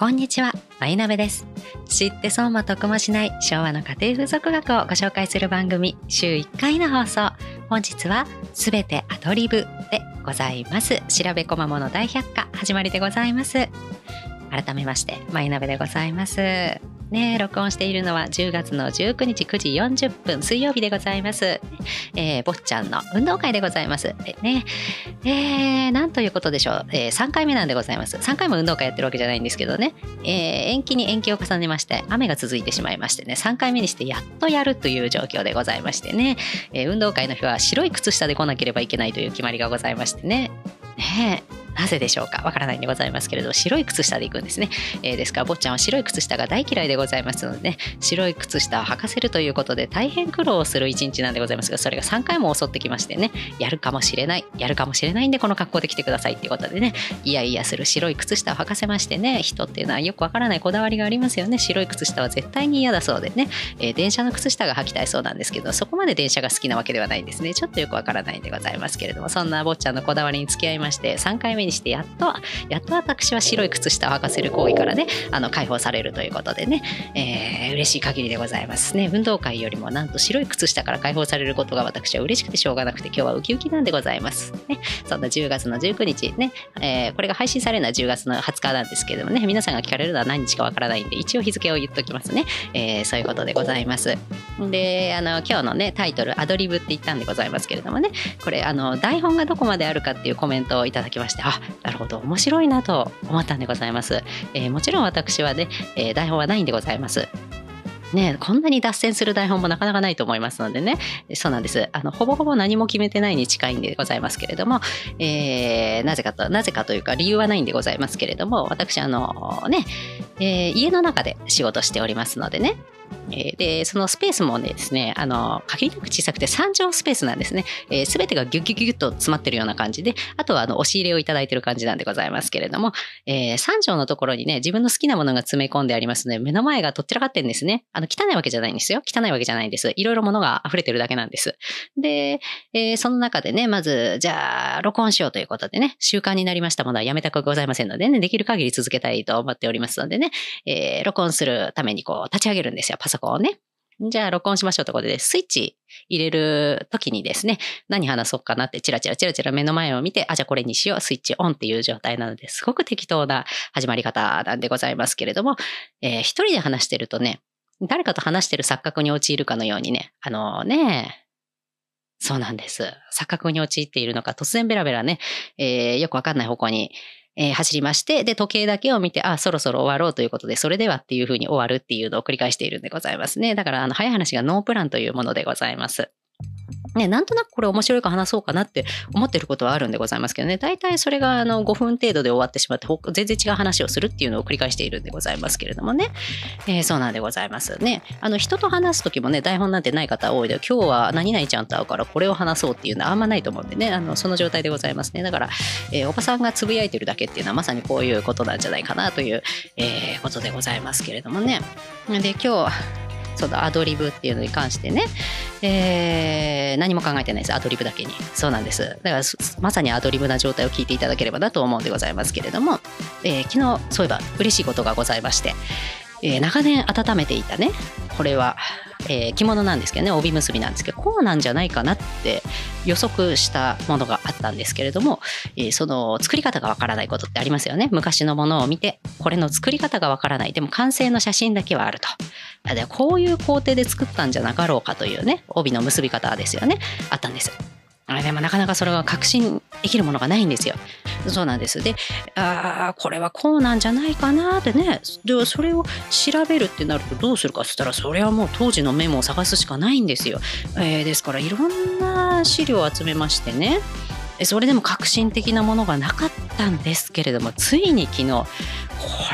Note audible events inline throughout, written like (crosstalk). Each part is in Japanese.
こんにちは、まいなべです。知って損も得もしない昭和の家庭風俗学をご紹介する番組、週1回の放送。本日は、すべてアドリブでございます。調べこまもの大百科、始まりでございます。改めまして、まいなべでございます。ね録音しているのは10月の19日9時40分水曜日でございます。えー、坊ちゃんの運動会でございます。でね、えー、なんということでしょう、えー、3回目なんでございます。3回も運動会やってるわけじゃないんですけどね、えー、延期に延期を重ねまして、雨が続いてしまいましてね、3回目にしてやっとやるという状況でございましてね、えー、運動会の日は白い靴下で来なければいけないという決まりがございましてね、ねなぜでしょうか？わからないんでございますけれど白い靴下で行くんですね、えー、ですか？ら坊ちゃんは白い靴下が大嫌いでございますのでね白い靴下を履かせるということで大変苦労する一日なんでございますがそれが3回も襲ってきましてねやるかもしれないやるかもしれないんでこの格好で来てくださいっていうことでねいやいやする白い靴下を履かせましてね人っていうのはよくわからないこだわりがありますよね。白い靴下は絶対に嫌だそうでね、えー、電車の靴下が履きたいそうなんですけどそこまで電車が好きなわけではないんですね。ちょっとよくわからないんでございますけれどもそんな坊ちゃんのこだわりに付き合いまして3回目にしてやっとやっと私は白い靴下を履かせる行為からねあの解放されるということでね、えー、嬉しい限りでございますね。運動会よりもなんと白い靴下から解放されることが私は嬉しくてしょうがなくて今日はウキウキなんでございますね。そんな10月の19日ね、えー、これが配信されるのは10月の20日なんですけどもね皆さんが聞かれるのは何日かわからないんで一応日付を言っときますね、えー、そういうことでございます。であの今日のねタイトルアドリブって言ったんでございますけれどもねこれあの台本がどこまであるかっていうコメントをいただきましてあなるほど面白いなと思ったんでございます。えー、もちろん私はね、えー、台本はないんでございます。ね、こんなに脱線する台本もなかなかないと思いますのでね、そうなんです。あの、ほぼほぼ何も決めてないに近いんでございますけれども、えー、なぜかと、なぜかというか理由はないんでございますけれども、私、あの、ね、えー、家の中で仕事しておりますのでね、で、そのスペースもですね、あの、限りなく小さくて3畳スペースなんですね。す、えー、べ、てがギュッギュッギュッと詰まってるような感じで、あとはあの、押し入れをいただいてる感じなんでございますけれども、えー、3畳のところにね、自分の好きなものが詰め込んでありますので、目の前がとっちらかってんですね。あの、汚いわけじゃないんですよ。汚いわけじゃないんです。いろいろ物が溢れてるだけなんです。で、えー、その中でね、まず、じゃあ、録音しようということでね、習慣になりましたものはやめたくございませんのでね、できる限り続けたいと思っておりますのでね、えー、録音するためにこう、立ち上げるんですよ、パソコンをね。じゃあ録音しましょうということで、スイッチ入れるときにですね、何話そうかなってチラチラチラチラ目の前を見て、あ、じゃあこれにしよう、スイッチオンっていう状態なので、すごく適当な始まり方なんでございますけれども、えー、一人で話してるとね、誰かと話してる錯覚に陥るかのようにね、あのね、そうなんです。錯覚に陥っているのか、突然ベラベラね、えー、よくわかんない方向にえー、走りまして、で、時計だけを見て、あ、そろそろ終わろうということで、それではっていうふうに終わるっていうのを繰り返しているんでございますね。だから、あの、早い話がノープランというものでございます。ね、なんとなくこれ面白いか話そうかなって思ってることはあるんでございますけどね、大体それがあの5分程度で終わってしまって、全然違う話をするっていうのを繰り返しているんでございますけれどもね、えー、そうなんでございますね。あの人と話す時もね、台本なんてない方多いで、今日は何々ちゃんと会うからこれを話そうっていうのはあんまないと思うんでね、あのその状態でございますね。だから、えー、おばさんがつぶやいてるだけっていうのはまさにこういうことなんじゃないかなという、えー、ことでございますけれどもね。で、今日、そのアドリブっていうのに関してね、えー、何も考えてないです。アドリブだけに。そうなんです。だからまさにアドリブな状態を聞いていただければなと思うんでございますけれども、えー、昨日そういえば嬉しいことがございまして、えー、長年温めていたね、これは、えー、着物なんですけどね、帯結びなんですけど、こうなんじゃないかなって予測したものがあったんですけれども、えー、その作り方がわからないことってありますよね。昔のものを見て、これの作り方がわからない。でも完成の写真だけはあると。こういう工程で作ったんじゃなかろうかというね、帯の結び方ですよね。あったんです。でもなかなかそれは確信できるものがないんですよ。そうなんです。で、ああ、これはこうなんじゃないかなってね。で、それを調べるってなるとどうするかっつったら、それはもう当時のメモを探すしかないんですよ。えー、ですから、いろんな資料を集めましてね。それでも革新的なものがなかったんですけれどもついに昨日こ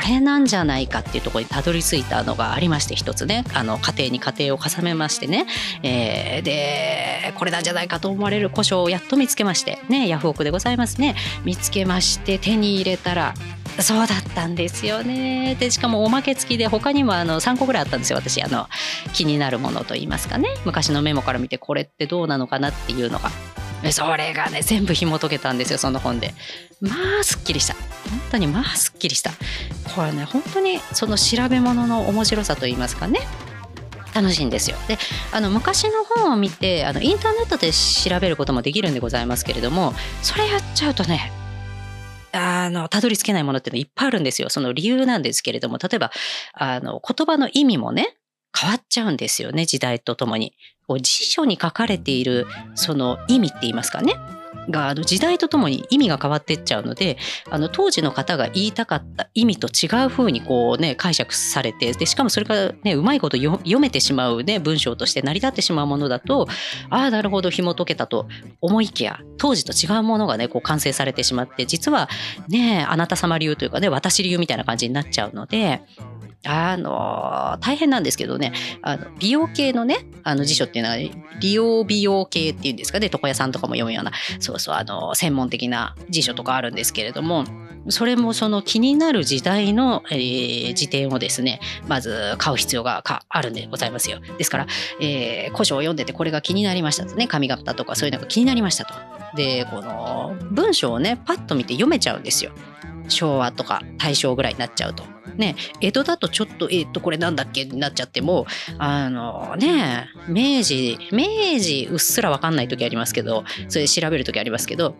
れなんじゃないかっていうところにたどり着いたのがありまして一つねあの家庭に家庭を重ねましてね、えー、でこれなんじゃないかと思われる古書をやっと見つけましてねヤフオクでございますね見つけまして手に入れたらそうだったんですよね。でしかもおまけ付きで他にもあの3個ぐらいあったんですよ私あの気になるものといいますかね昔のメモから見てこれってどうなのかなっていうのが。それがね全部紐解けたんですよその本でまあすっきりした本当にまあすっきりしたこれね本当にその調べ物の面白さといいますかね楽しいんですよ。であの昔の本を見てあのインターネットで調べることもできるんでございますけれどもそれやっちゃうとねあのたどり着けないものっていうのいっぱいあるんですよ。その理由なんですけれども例えばあの言葉の意味もね変わっちゃうんですよね時代とともに。辞書に書かれているその意味って言いますかねがあの時代とともに意味が変わってっちゃうのであの当時の方が言いたかった意味と違う風にこうね解釈されてでしかもそれがねうまいこと読めてしまうね文章として成り立ってしまうものだとああなるほど紐解けたと思いきや当時と違うものがねこう完成されてしまって実はねあなた様流というかね私流みたいな感じになっちゃうのであの大変なんですけどねあの美容系のねあの辞書っていうのは利用美容系っていうんですかね床屋さんとかも読むようなそうそうあの専門的な辞書とかあるんですけれどもそれもその気になる時代の、えー、辞典をですねまず買う必要があるんでございますよ。ですから、えー、古書を読んでてこれが気になりましたとね髪型とかそういうのが気になりましたと。でこの文章をねパッと見て読めちゃうんですよ。昭和とか大正ぐらいになっちゃうと。ね、江戸だとちょっと、えっ、と、これなんだっけになっちゃっても、あのね、明治、明治うっすらわかんない時ありますけど、それ調べる時ありますけど、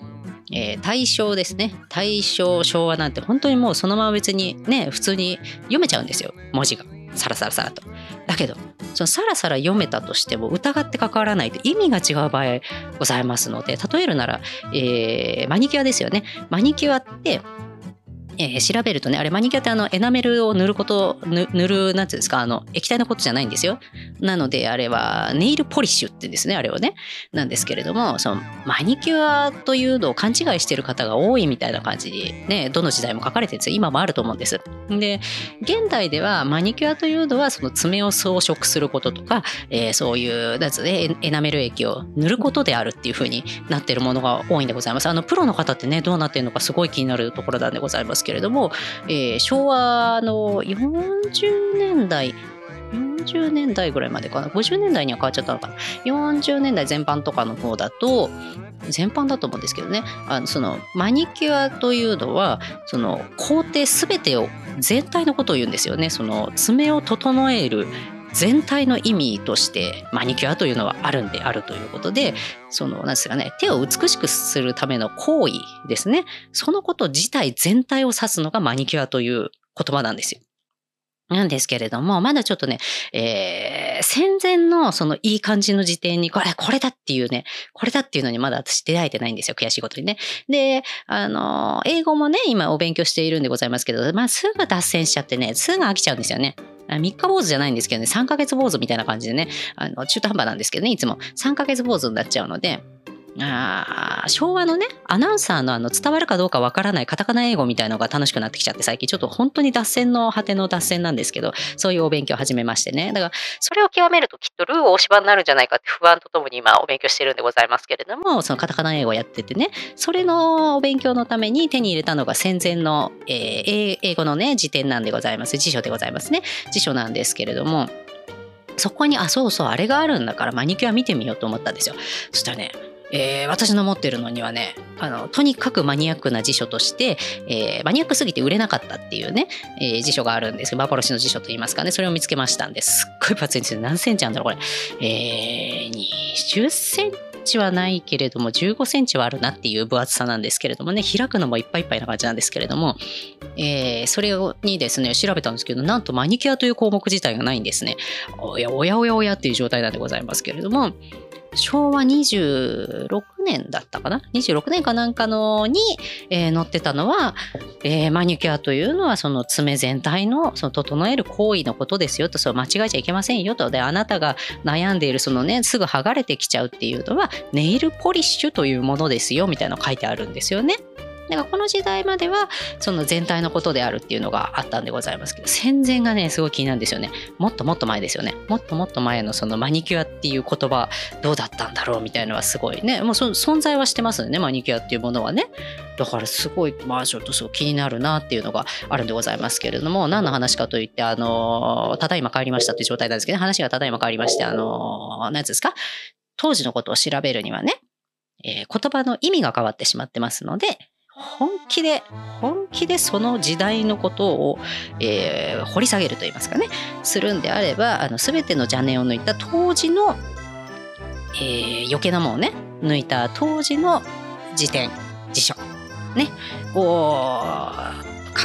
えー、大正ですね。大正、昭和なんて本当にもうそのまま別にね、普通に読めちゃうんですよ、文字が。サラサラサラと。だけど、そのサラサラ読めたとしても疑って関わらないと意味が違う場合ございますので、例えるなら、えー、マニキュアですよね。マニキュアって、えー、調べるとね、あれマニキュアってあのエナメルを塗ること、塗る、なんていうんですか、あの、液体のことじゃないんですよ。なので、あれはネイルポリッシュってですね、あれはね。なんですけれども、そのマニキュアというのを勘違いしてる方が多いみたいな感じにね、どの時代も書かれてるんですよ。今もあると思うんです。で、現代ではマニキュアというのはその爪を装飾することとか、えー、そういう、なんつね、エナメル液を塗ることであるっていうふうになってるものが多いんでございます。あの、プロの方ってね、どうなってるのかすごい気になるところなんでございますけれども、えー、昭和の40年代40年代ぐらいまでかな？50年代には変わっちゃったのかな？40年代全般とかの方だと全般だと思うんですけどね。あのそのマニキュアというのはその工程全てを全体のことを言うんですよね。その爪を整える全体の意味としてマニキュアというのはあるんであるということでそのなんですかね手を美しくするための行為ですねそのこと自体全体を指すのがマニキュアという言葉なんですよ。なんですけれども、まだちょっとね、えー、戦前のそのいい感じの時点に、これ、これだっていうね、これだっていうのにまだ私出会えてないんですよ、悔しいことにね。で、あの、英語もね、今お勉強しているんでございますけど、まあ、すぐ脱線しちゃってね、すぐ飽きちゃうんですよね。3日坊主じゃないんですけどね、3ヶ月坊主みたいな感じでね、あの中途半端なんですけどね、いつも3ヶ月坊主になっちゃうので、あ昭和のねアナウンサーのあの伝わるかどうかわからないカタカナ英語みたいのが楽しくなってきちゃって最近ちょっと本当に脱線の果ての脱線なんですけどそういうお勉強を始めましてね。だからそれを極めるときっとルー大芝になるんじゃないかって不安とともに今お勉強してるんでございますけれどもそのカタカナ英語をやっててねそれのお勉強のために手に入れたのが戦前の、えー、英語のね辞典なんでございます。辞書でございますね。辞書なんですけれどもそこにあそうそうあれがあるんだからマニキュア見てみようと思ったんですよ。そしたらねえー、私の持ってるのにはねあのとにかくマニアックな辞書として、えー、マニアックすぎて売れなかったっていうね、えー、辞書があるんですけど幻の辞書といいますかねそれを見つけましたんです。っごい分厚いんです。よ何センチあるんだろうこれ、えー、20センチはないけれども15センチはあるなっていう分厚さなんですけれどもね開くのもいっぱいいっぱいな感じなんですけれども、えー、それにですね調べたんですけどなんとマニキュアという項目自体がないんですね。おやおやおやおやっていう状態なんでございますけれども昭和26年だったかな？26年かなんかのに、えー、載ってたのは、えー、マニキュアというのはその爪全体のその整える行為のことですよとそう間違えちゃいけませんよとであなたが悩んでいるそのねすぐ剥がれてきちゃうっていうのはネイルポリッシュというものですよみたいなの書いてあるんですよね。だからこの時代まではその全体のことであるっていうのがあったんでございますけど戦前がねすごい気になるんですよね。もっともっと前ですよね。もっともっと前のそのマニキュアっていう言葉どうだったんだろうみたいなのはすごいね。もう存在はしてますよねマニキュアっていうものはね。だからすごいまあちょっとそう気になるなっていうのがあるんでございますけれども何の話かといってあのただいま帰りましたっていう状態なんですけどね。話がただいま帰りましてあの何ですか？当時のことを調べるにはねえー、言葉の意味が変わってしまってますので、本気で、本気でその時代のことを、えー、掘り下げると言いますかね、するんであれば、あの、すべての邪念を抜いた当時の、えー、余計なものをね、抜いた当時の辞典、辞書、ね、を、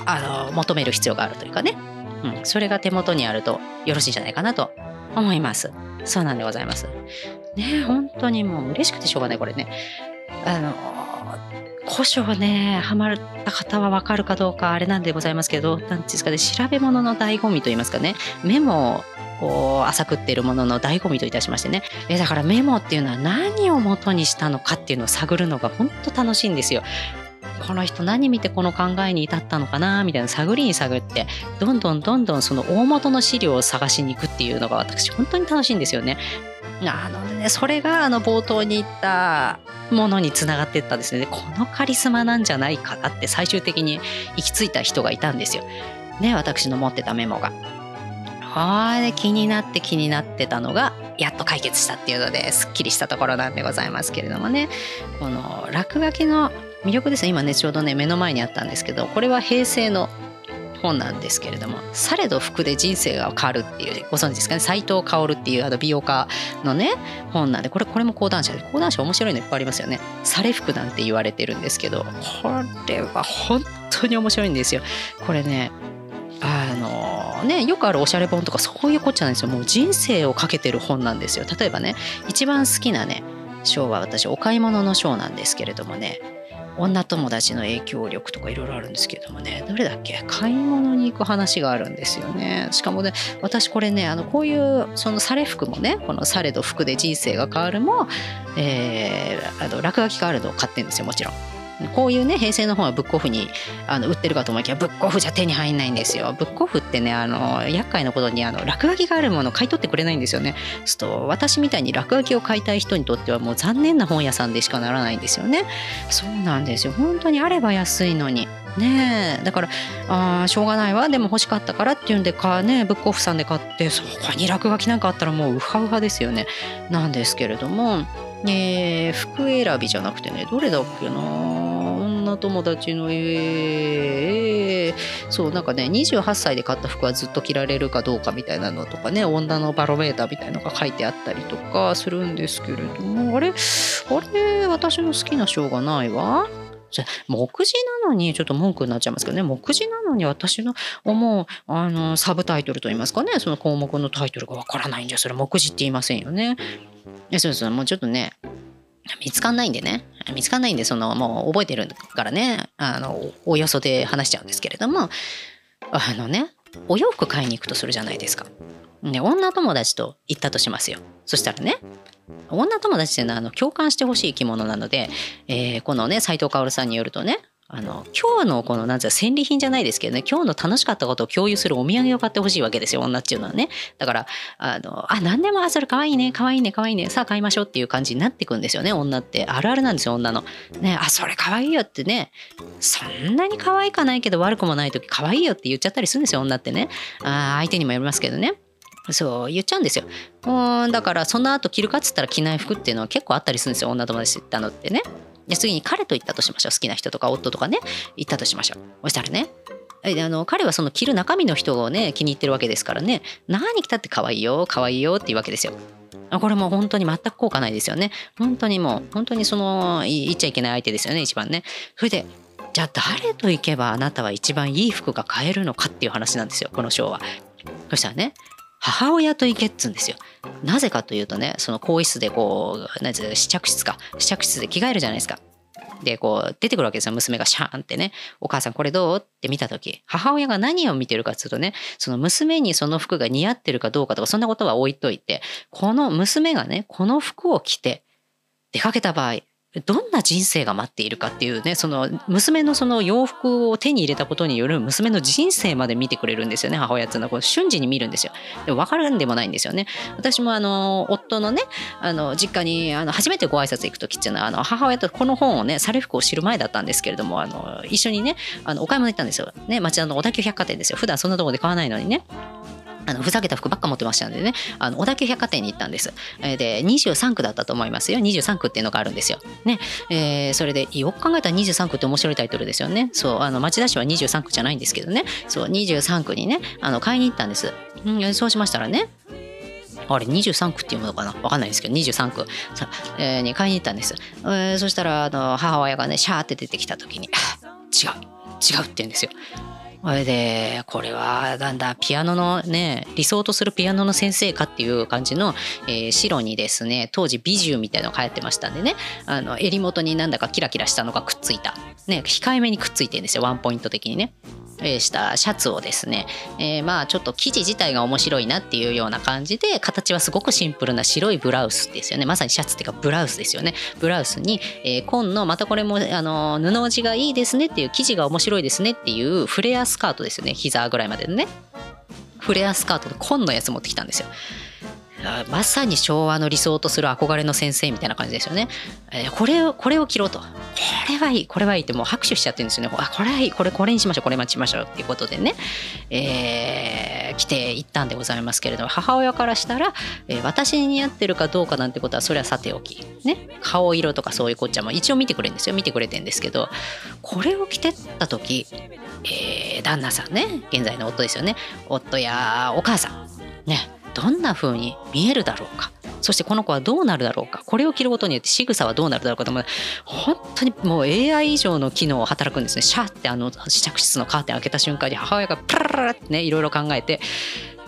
あの、求める必要があるというかね、うん、それが手元にあるとよろしいんじゃないかなと思います。そうなんでございます。ね、本当にもう嬉しくてしょうがない、これね。あの、古書ね、ハマった方はわかるかどうかあれなんでございますけど、なんですかね、調べ物の醍醐味と言いますかね、メモを浅くっているものの醍醐味といたしましてね。え、だからメモっていうのは何を元にしたのかっていうのを探るのが本当楽しいんですよ。この人何見てこの考えに至ったのかなみたいな探りに探ってどんどんどんどんその大元の資料を探しに行くっていうのが私本当に楽しいんですよね。あのねそれがあの冒頭に言ったものにつながっていったんですねこのカリスマなんじゃないかなって最終的に行き着いた人がいたんですよ。ね私の持ってたメモが。はあれ気になって気になってたのがやっと解決したっていうのですっきりしたところなんでございますけれどもねこの落書きの魅力ですね今ねちょうどね目の前にあったんですけどこれは平成の本なんですけれども「されど服で人生が変わる」っていうご存知ですかね？斎藤薫っていうあの美容家のね本なんでこれこれも講談社で講談社面白いのいっぱいありますよね「され服」なんて言われてるんですけどこれは本当に面白いんですよ。これねあのねよくあるおしゃれ本とかそういうこっちゃないんですよ。もう人生をかけてる本なんですよ。例えばね一番好きなね章は私お買い物の章なんですけれどもね女友達の影響力とかいろいろあるんですけどもね。どれだっけ？買い物に行く話があるんですよね。しかもね私これねあのこういうそのされ服もねこのされど服で人生が変わるも、えー、あの落書きがあるのを買ってるんですよもちろん。こういうね平成の本はブックオフにあの売ってるかと思いきやブックオフじゃ手に入んないんですよ。ブックオフってねあの厄介なことにあの落書きがあるものを買い取ってくれないんですよね。すと私みたいに落書きを買いたい人にとってはもう残念な本屋さんでしかならないんですよね。そうなんですよ。本当にあれば安いのに。ねえ。だからあしょうがないわ。でも欲しかったからっていうんでかねブックオフさんで買ってそこに落書きなんかあったらもうウハウハですよね。なんですけれども。えー、服選びじゃなくてねどれだっけな。女友達のえー、そうなんかね28歳で買った服はずっと着られるかどうかみたいなのとかね女のバロメーターみたいなのが書いてあったりとかするんですけれどもあれ？あれ？私の好きな章がないわ。じゃ目次なのにちょっと文句になっちゃいますけどね。目次なのに私の思うあのサブタイトルといいますかね。その項目のタイトルがわからないんじゃそれ目次って言いませんよね。いやそう。そう。もうちょっとね見つかんないんでね。見つかんないんでそのもう覚えてるからね。あのおよそで話しちゃうんですけれども。あのねお洋服買いに行くとするじゃないですか。で女友達と行ったとしますよ。そしたらね女友達っていうのはあの共感してほしい生き物なので、えー、このね斎藤薫さんによるとねあの今日のこのなん戦利品じゃないですけどね今日の楽しかったことを共有するお土産を買ってほしいわけですよ女っていうのはね。だからあのあ何でもあそれかわいいねかわいいねかわいいねさあ買いましょうっていう感じになってくんですよね女って。あるあるなんですよ女の。ねあそれかわいいよってね。そんなに可愛かないけど悪くもない時可愛いよって言っちゃったりするんですよ女ってね。あ相手にもよりますけどね。そう言っちゃうんですよ。うんだからその後着るかっつったら着ない服っていうのは結構あったりするんですよ女友達ってのってね。で次に彼と行ったとしましょう好きな人とか夫とかね行ったとしましょうそしたらねあの彼はその着る中身の人をね気に入ってるわけですからね何着たって可愛いよ可愛いよっていうわけですよ。これも本当に全く効果ないですよね。本当にもう本当にその言っちゃいけない相手ですよね一番ね。それでじゃあ誰と行けばあなたは一番いい服が買えるのかっていう話なんですよこの章は。そしたらね母親と行けっつうんですよ。なぜかというとね、その更衣室でこう、なん試着室か、試着室で着替えるじゃないですか。で、こう、出てくるわけですよ。娘がシャーンってね。お母さんこれどう？って見た時母親が何を見てるかっていうとね、その娘にその服が似合ってるかどうかとか、そんなことは置いといて、この娘がね、この服を着て出かけた場合、どんな人生が待っているかっていうねその娘のその洋服を手に入れたことによる娘の人生まで見てくれるんですよね母親っていうのは。こう瞬時に見るんですよ。でも分からんでもないんですよね。私もあの夫のねあの実家にあの初めてご挨拶行く時っていうのはあの母親とこの本をねされ服を知る前だったんですけれどもあの一緒にねあのお買い物行ったんですよ。ね町田の小田急百貨店ですよ。普段そんなところで買わないのにね。あのふざけた服ばっか持ってましたんでね。あの小田急百貨店に行ったんです。えで23区だったと思いますよ。23区っていうのがあるんですよ。ね。えー、それでよく考えたら23区って面白いタイトルですよね。そうあの町田市は23区じゃないんですけどね。そう23区にねあの買いに行ったんです。うん、そうしましたらね。あれ23区っていうものかな？わかんないですけど23区。さ、えー、に買いに行ったんです、えー、そしたらあの母親がねシャーって出てきた時に違う。違うって言うんですよ。それでこれはだんだんピアノのね理想とするピアノの先生かっていう感じの、えー、白にですね当時美獣みたいなのが流行ってましたんでねあの襟元になんだかキラキラしたのがくっついた。ね控えめにくっついてるんですよワンポイント的にね。したシャツをですね、えー、まあちょっと生地自体が面白いなっていうような感じで形はすごくシンプルな白いブラウスですよね。まさにシャツっていうかブラウスですよね。ブラウスに、えー、紺のまたこれもあの布地がいいですねっていう生地が面白いですねっていうフレアスカートですよね。膝ぐらいまでのね。フレアスカートで紺のやつ持ってきたんですよ。まさに昭和の理想とする憧れの先生みたいな感じですよね。えー、これを、これを着ろと。これはいい、これはいいってもう拍手しちゃってるんですよね。あ、これはいい、これ、これにしましょう、これ待ちましょうっていうことでね、えー、来ていったんでございますけれども、母親からしたら、えー、私に似合ってるかどうかなんてことは、それはさておき、ね、顔色とかそういうこっちゃも一応見てくれるんですよ。見てくれてんですけど、これを着てった時、えー、旦那さんね、現在の夫ですよね、夫やお母さん、ね、どんな風に見えるだろうか。そしてこの子はどうなるだろうか。これを着ることによって仕草はどうなるだろうかとも本当にもう AI 以上の機能を働くんですね。シャーってあの試着室のカーテン開けた瞬間に母親がプラララってねいろいろ考えて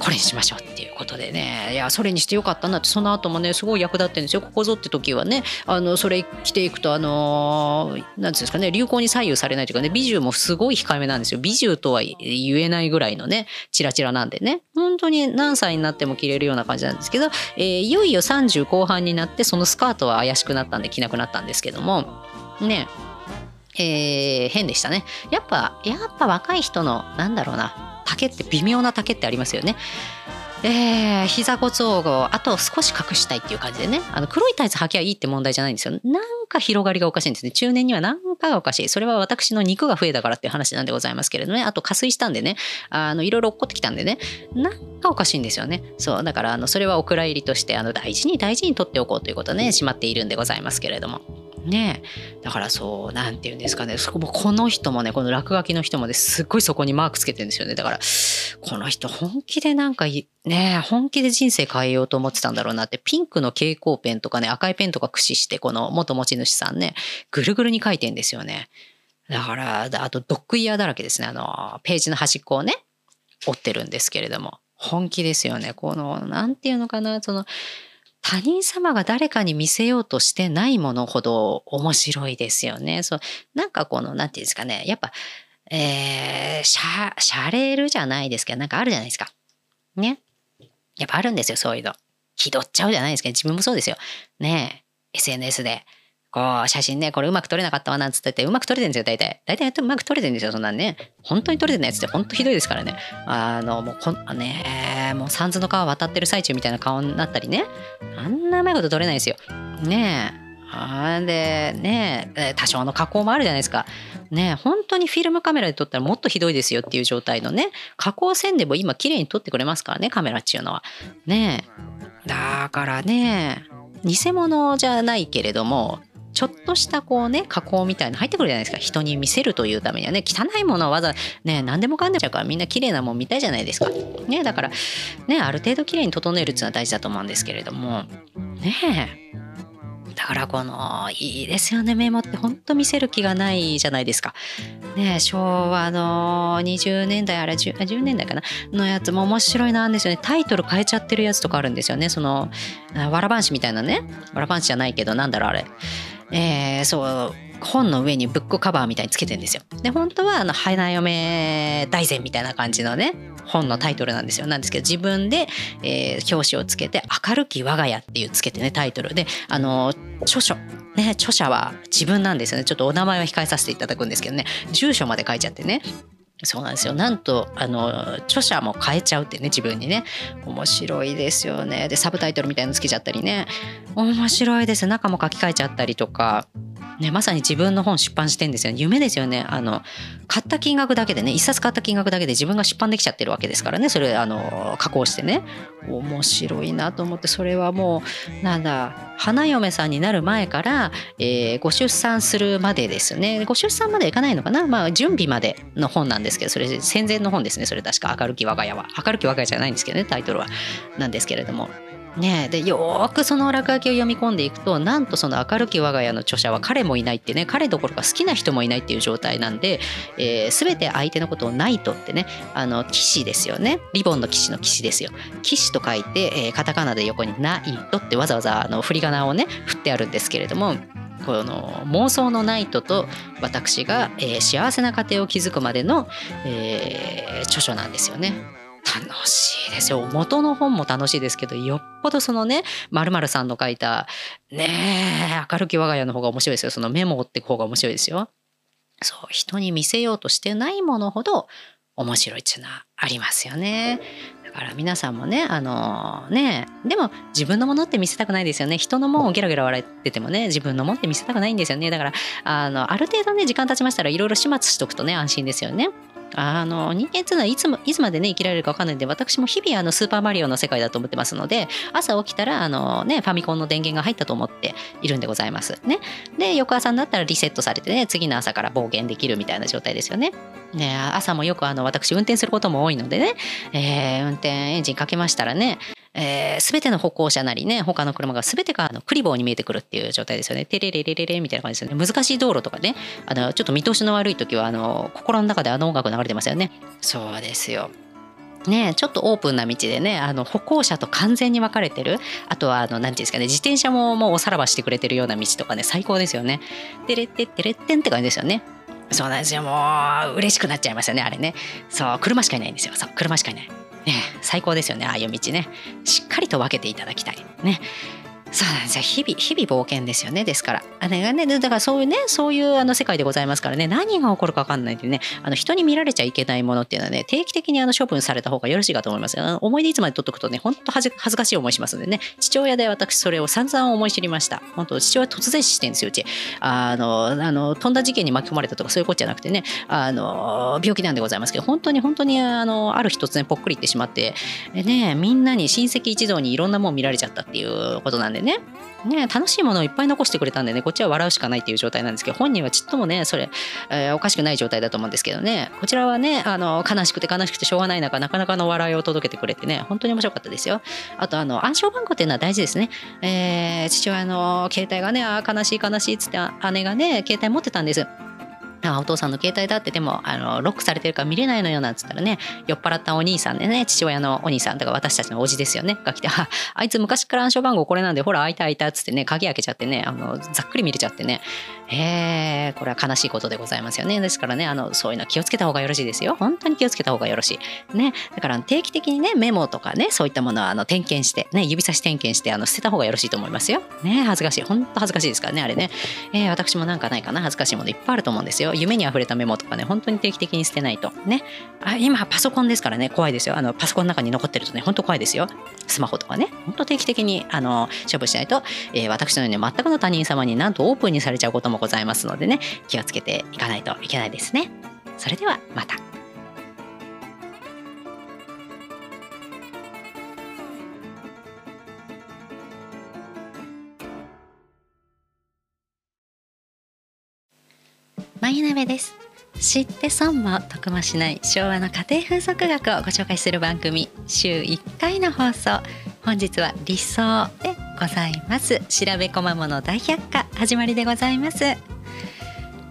これにしましょうっていうことでね。いやそれにしてよかったなってその後もねすごい役立ってるんですよ。ここぞって時はね。あのそれ着ていくとあの何て言うんですかね流行に左右されないというかね美獣もすごい控えめなんですよ。美獣とは言えないぐらいのねチラチラなんでね。本当に何歳になっても着れるような感じなんですけど、えー、いよいよ30後半になってそのスカートは怪しくなったんで着なくなったんですけども。ね。えー、変でしたね。やっぱ、やっぱ若い人の、なんだろうな、丈って微妙な丈ってありますよね。えー、膝骨をあと少し隠したいっていう感じでね。あの黒いタイツ履きゃいいって問題じゃないんですよなんか広がりがおかしいんですね。中年にはなんかがおかしい。それは私の肉が増えたからっていう話なんでございますけれどね。あと加水したんでね。あのいろいろ落っこってきたんでね。なんかおかしいんですよね。そうだからあのそれはお蔵入りとしてあの大事に大事に取っておこうということねしまっているんでございますけれども。ね。だからそう何て言うんですかね。そこもこの人もねこの落書きの人もねすっごいそこにマークつけてるんですよね。だからこの人本気でなんかね本気で人生変えようと思ってたんだろうなってピンクの蛍光ペンとかね赤いペンとか駆使してこの元持ち主さんねぐるぐるに書いてんですよね。だからあとドッグイヤーだらけですね。あのページの端っこをね折ってるんですけれども。本気ですよね。この何て言うのかなその他人様が誰かに見せようとしてないものほど面白いですよね。そうなんかこの、なんて言うんですかね、やっぱ、えー、しゃ、しゃれるじゃないですけど、なんかあるじゃないですか。ね。やっぱあるんですよ、そういうの。気取っちゃうじゃないですか。自分もそうですよ。ねえ、SNS で。こう、写真ね、これうまく撮れなかったわなんつってて、うまく撮れてるんですよ、大体。大体うまく撮れてるんですよ、そんなんね。本当に撮れてないやつって本当ひどいですからね。あの、もうこん、ねもう三途の川渡ってる最中みたいな顔になったりね。あんなうまいこと撮れないですよ。ねえ。あでねえ多少の加工もあるじゃないですか。ね本当にフィルムカメラで撮ったらもっとひどいですよっていう状態のね加工線でも今綺麗に撮ってくれますからねカメラっていうのは。ねえだからね偽物じゃないけれどもちょっとしたこうね加工みたいなの入ってくるじゃないですか。人に見せるというためにはね。汚いものはわざね何でもかんでもちゃうからみんな綺麗なもん見たいじゃないですか。ねだからねある程度綺麗に整えるっていうのは大事だと思うんですけれども。ねえ。だからこのいいですよね。メモってほんと見せる気がないじゃないですか。ね昭和の20年代あれ 10, 10年代かな。のやつも面白いなんですよね。タイトル変えちゃってるやつとかあるんですよね。そのわらばんしみたいなね。わらばんしじゃないけどなんだろうあれ。えー、そう本の上にブックカバーみたいにつけてんですよ。で本当はあの花嫁大善みたいな感じのね本のタイトルなんですよ。なんですけど自分で、えー、表紙をつけて「明るき我が家」っていうつけてねタイトルであの著書ね著者は自分なんですよね。ちょっとお名前は控えさせていただくんですけどね。住所まで書いちゃってね。そうなんですよ。なんと、あの、著者も変えちゃうってね、自分にね。面白いですよね。で、サブタイトルみたいのつけちゃったりね。面白いです。中も書き換えちゃったりとか。ね、まさに自分の本出版してんですよ、ね、夢ですよねあの買った金額だけでね一冊買った金額だけで自分が出版できちゃってるわけですからねそれあの加工してね面白いなと思ってそれはもうなんだ花嫁さんになる前から、えー、ご出産するまでですよねご出産までいかないのかなまあ準備までの本なんですですけどそれ戦前の本ですねそれ確か明るき我が家は。明るき我が家じゃないんですけどねタイトルは。なんですけれども。ね、でよくその落書きを読み込んでいくとなんとその明るき我が家の著者は彼もいないってね彼どころか好きな人もいないっていう状態なんで、えー、全て相手のことをナイトってねあの騎士ですよね。リボンの騎士の騎士ですよ。騎士と書いて、えー、カタカナで横にナイトってわざわざあの振り仮名をね振ってあるんですけれどもこの妄想のナイトと私が、えー、幸せな家庭を築くまでの、えー、著書なんですよね。楽しいですよ元の本も楽しいですけどよっぽどそのねまるさんの書いたねえ明るき我が家の方が面白いですよそのメモって方が面白いですよ。そう人に見せようとしてないものほど面白いっていうのはありますよね。だから皆さんもねあのねでも自分のものって見せたくないですよね人のもんをゲラゲラ笑っててもね自分のもんって見せたくないんですよねだからあのある程度ね時間経ちましたらいろいろ始末しとくとね安心ですよね。あの人間っていうのはいつもいつまでね生きられるか分かんないんで私も日々あのスーパーマリオの世界だと思ってますので朝起きたらあの、ね、ファミコンの電源が入ったと思っているんでございます。ね、で翌朝になったらリセットされてね次の朝から暴言できるみたいな状態ですよね。ね朝もよくあの私運転することも多いのでね、えー、運転エンジンかけましたらねえー、全ての歩行者なりね他の車が全てがあのクリボーに見えてくるっていう状態ですよね。テレレレレレみたいな感じですよね。難しい道路とかねあのちょっと見通しの悪い時はあの心の中であの音楽流れてますよね。そうですよ。ね、ちょっとオープンな道でねあの歩行者と完全に分かれてるあとはあの何て言うんですかね自転車ももうおさらばしてくれてるような道とかね最高ですよね。テレッテッテレッテンって感じですよね。そうなんですよ。もう嬉しくなっちゃいますよねあれね。そう車しかいないんですよ。そう車しかいない。ね、最高ですよねああいう道ね。しっかりと分けていただきたい。ね。そうなんですよ。日々日々冒険ですよね。ですから。あれねだからそういうねそういうあの世界でございますからね。何が起こるか分かんないんでね。あの人に見られちゃいけないものっていうのはね定期的にあの処分された方がよろしいかと思いますあの思い出いつまで取っとくとね本当恥ずかしい思いしますんでね。父親で私それを散々思い知りました。本当父親突然死してんですようち。あのあの飛んだ事件に巻き込まれたとかそういうことじゃなくてね。あの病気なんでございますけど。本当に本当にあのある日突然ぽっくりいってしまって。ねみんなに親戚一同にいろんなもん見られちゃったっていうことなんでね。ね、楽しいものをいっぱい残してくれたんでねこっちは笑うしかないっていう状態なんですけど本人はちっともねそれ、えー、おかしくない状態だと思うんですけどね。こちらはねあの悲しくて悲しくてしょうがない中なかなかの笑いを届けてくれてね本当に面白かったですよ。あとあの暗証番号っていうのは大事ですね、えー、父親の携帯がねあ悲しい悲しいっつって姉がね携帯持ってたんです。あお父さんの携帯だってでもあのロックされてるから見れないのよなんつったらね酔っ払ったお兄さんでね父親のお兄さんとか私たちのおじですよねが来てああいつ昔から暗証番号これなんでほら開いた開いたっつってね鍵開けちゃってねあのざっくり見れちゃってね。えー、これは悲しいことでございますよね。ですからねあのそういうの気をつけた方がよろしいですよ。本当に気をつけた方がよろしい。ね。だから定期的にねメモとかねそういったものはあの点検してね指差し点検してあの捨てた方がよろしいと思いますよ。ね恥ずかしい。本当恥ずかしいですからねあれね、えー、私もなんかないかな。恥ずかしいものいっぱいあると思うんですよ。夢にあふれたメモとかね本当に定期的に捨てないと。ね。あ今パソコンですからね怖いですよ。あのパソコンの中に残ってるとね本当怖いですよ。スマホとかね。本当定期的にあの処分しないと、えー、私のように全くの他人様になんとオープンにされちゃうこともございますのでね。気をつけていかないといけないですね。それではまた。マイナベです。知って損も得もしない昭和の家庭風俗学をご紹介する番組週1回の放送。本日は理想でございます。調べこまもの大百科始まりでございます。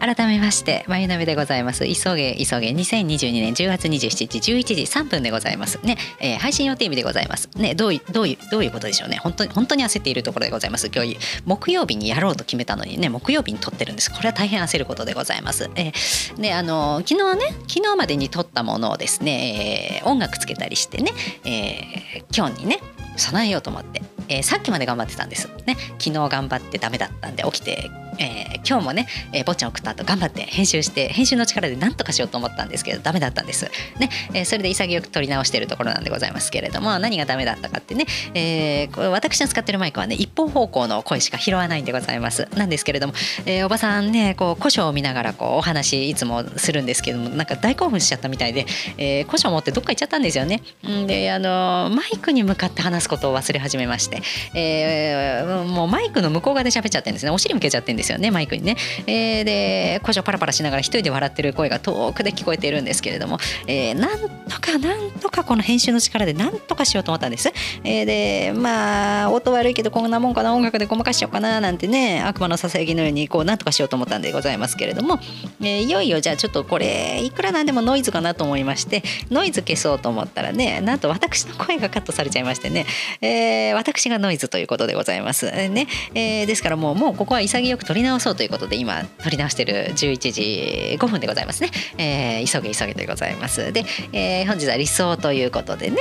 改めまして眉鍋でございます。急げ急げ。2022年10月27日11時3分でございます。ね、えー、配信予定日でございます。ねどういうどういうどういうことでしょうね。本当に本当に焦っているところでございます。今日木曜日にやろうと決めたのにね木曜日に撮ってるんです。これは大変焦ることでございます。えー、ねあの昨日ね昨日までに撮ったものをですね、えー、音楽つけたりしてね、えー、今日にね備えようと思って、えー、さっきまで頑張ってたんですね昨日頑張ってダメだったんで起きてえー、今日もね、えー、坊ちゃん送った後頑張って編集して編集の力で何とかしようと思ったんですけどダメだったんです。ねえー、それで潔く取り直してるところなんでございますけれども何がダメだったかってね、えー、私の使ってるマイクはね一方方向の声しか拾わないんでございます。なんですけれども、えー、おばさんねこう古書を見ながらこうお話いつもするんですけどもなんか大興奮しちゃったみたいで、えー、古書持ってどっか行っちゃったんですよね。であのマイクに向かって話すことを忘れ始めまして、えー、もうマイクの向こう側で喋っちゃってるんですねお尻向けちゃってるんですよねマイクにね。えー、で古書パラパラしながら一人で笑ってる声が遠くで聞こえているんですけれども、えー、なんとかなんとかこの編集の力でなんとかしようと思ったんです。えー、でまあ音悪いけどこんなもんかな音楽でごまかしちゃおうかななんてね悪魔のささやきのようにこうなんとかしようと思ったんでございますけれども、えー、いよいよじゃあちょっとこれいくらなんでもノイズかなと思いましてノイズ消そうと思ったらねなんと私の声がカットされちゃいましてね、えー、私がノイズということでございます。ね。えー、ですからもうもうここは潔く撮り直そうということで今撮り直してる11時5分でございますね、えー、急げ急げでございます。で、えー、本日は理想ということでね。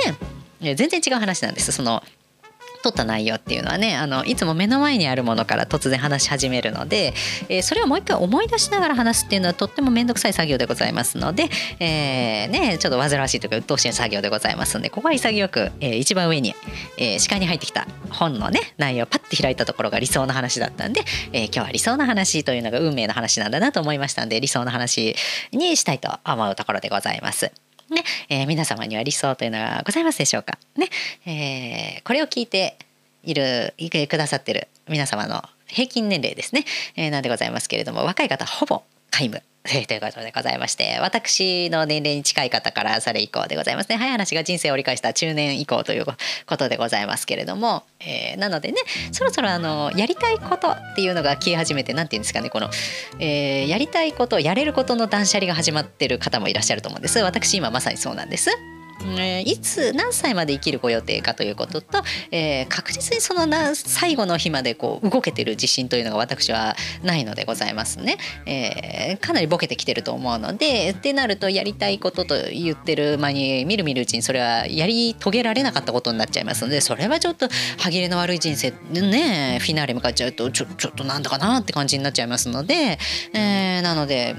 全然違う話なんです。その撮った内容っていうのはねあのいつも目の前にあるものから突然話し始めるので、えー、それをもう一回思い出しながら話すっていうのはとっても面倒くさい作業でございますので、えー、ね、ちょっと煩わしいというか鬱陶しい作業でございますのでここは潔く、えー、一番上に、え視界に入ってきた本のね内容をパッて開いたところが理想の話だったんで、え今日は理想の話というのが運命の話なんだなと思いましたんで理想の話にしたいと思うところでございます。ねえー、皆様には理想というのはございますでしょうか？ねえー、これを聞いているくださってる皆様の平均年齢ですね、えー、なんでございますけれども若い方ほぼ皆無 (laughs) ということでございまして私の年齢に近い方からそれ以降でございますね早い話が人生を折り返した中年以降ということでございますけれども、えー、なのでねそろそろあのやりたいことっていうのが消え始めて何て言うんですかねこの、えー、やりたいことやれることの断捨離が始まってる方もいらっしゃると思うんです私今まさにそうなんです。えー、いつ何歳まで生きるご予定かということと、えー、確実にそのな最後の日までこう動けてる自信というのが私はないのでございますね、えー、かなりボケてきてると思うのでってなるとやりたいことと言ってる間にみるみるうちにそれはやり遂げられなかったことになっちゃいますのでそれはちょっと歯切れの悪い人生ねフィナーレ向かっちゃうとちょちょっとなんだかなって感じになっちゃいますので、えー、なので